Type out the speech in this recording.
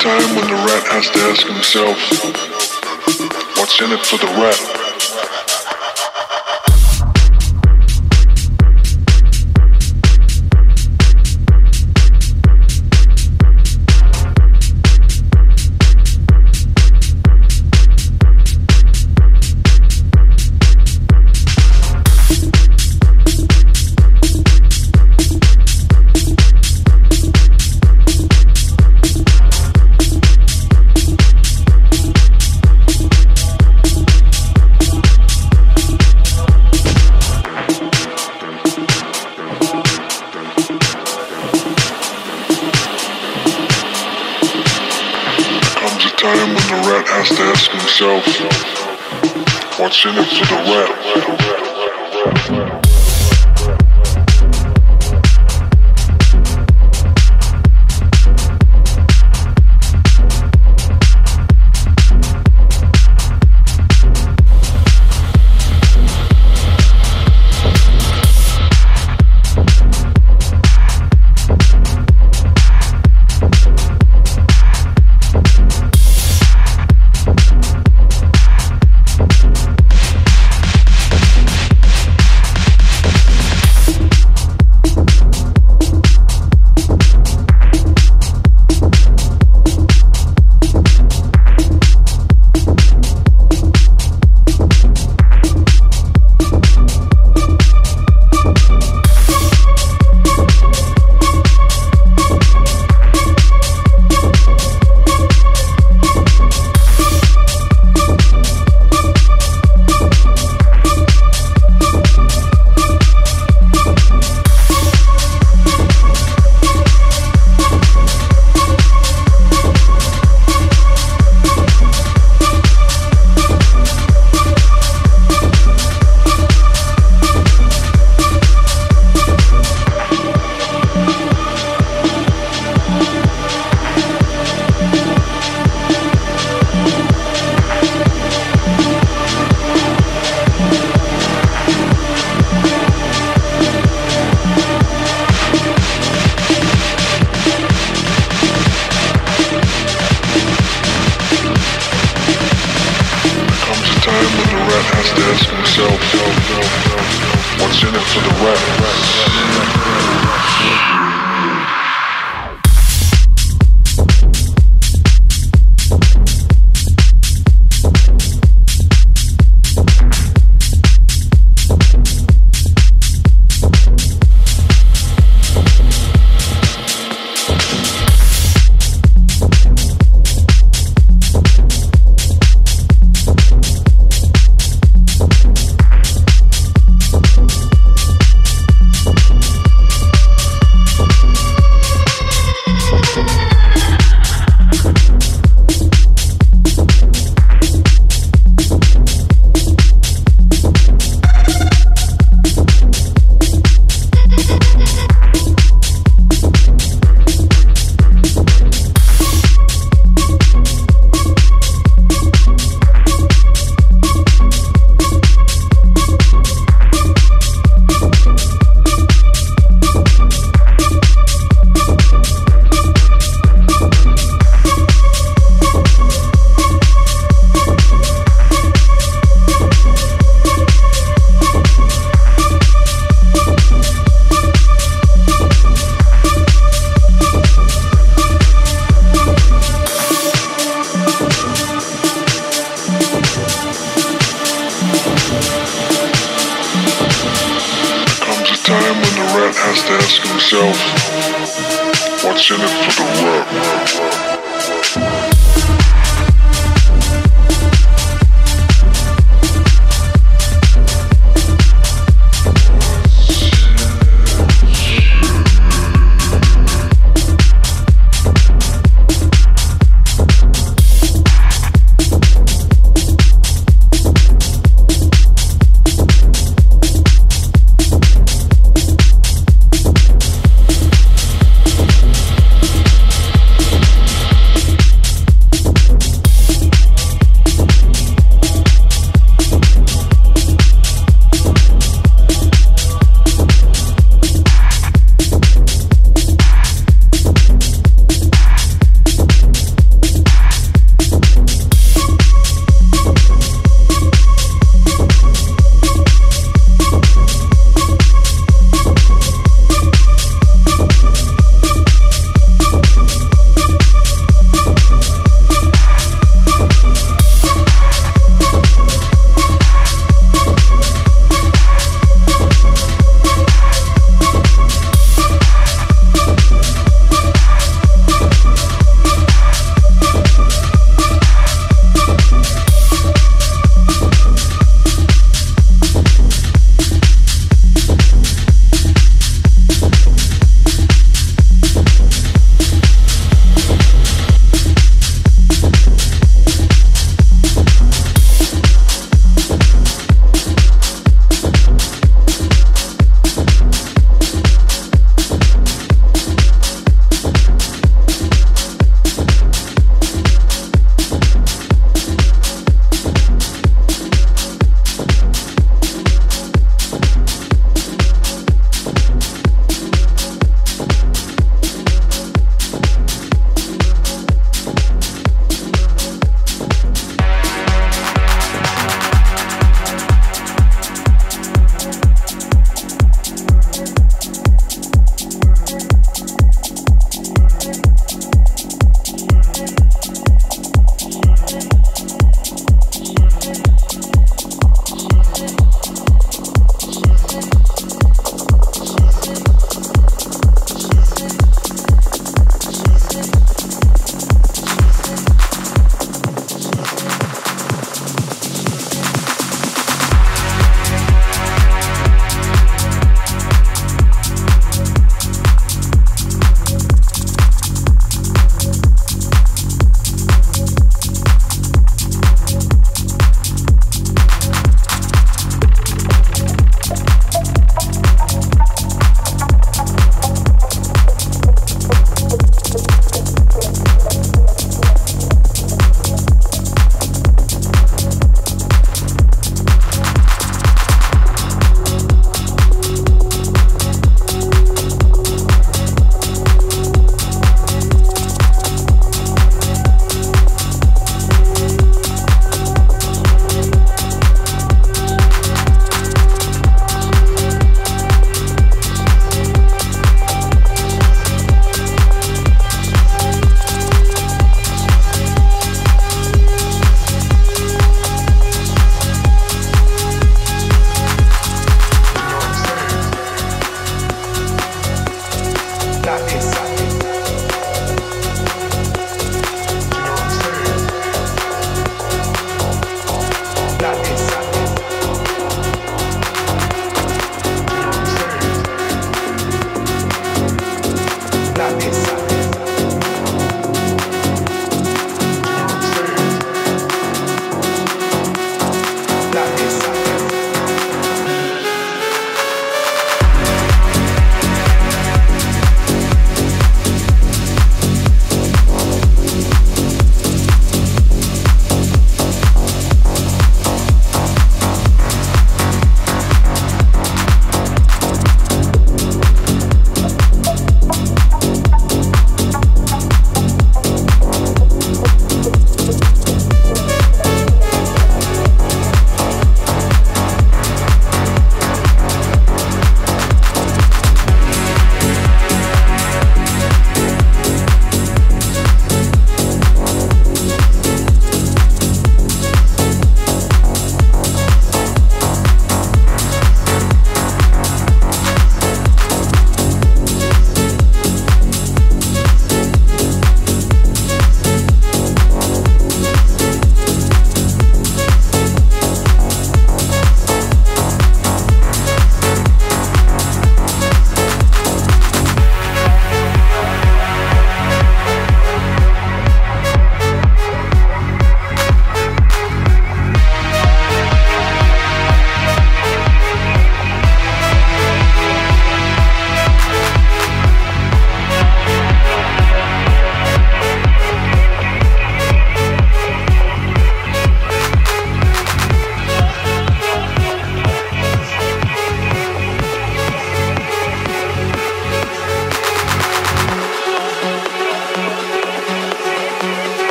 time when the rat has to ask himself, what's in it for the rat? Rap? What's in it for the ask himself, what's in it for the rap?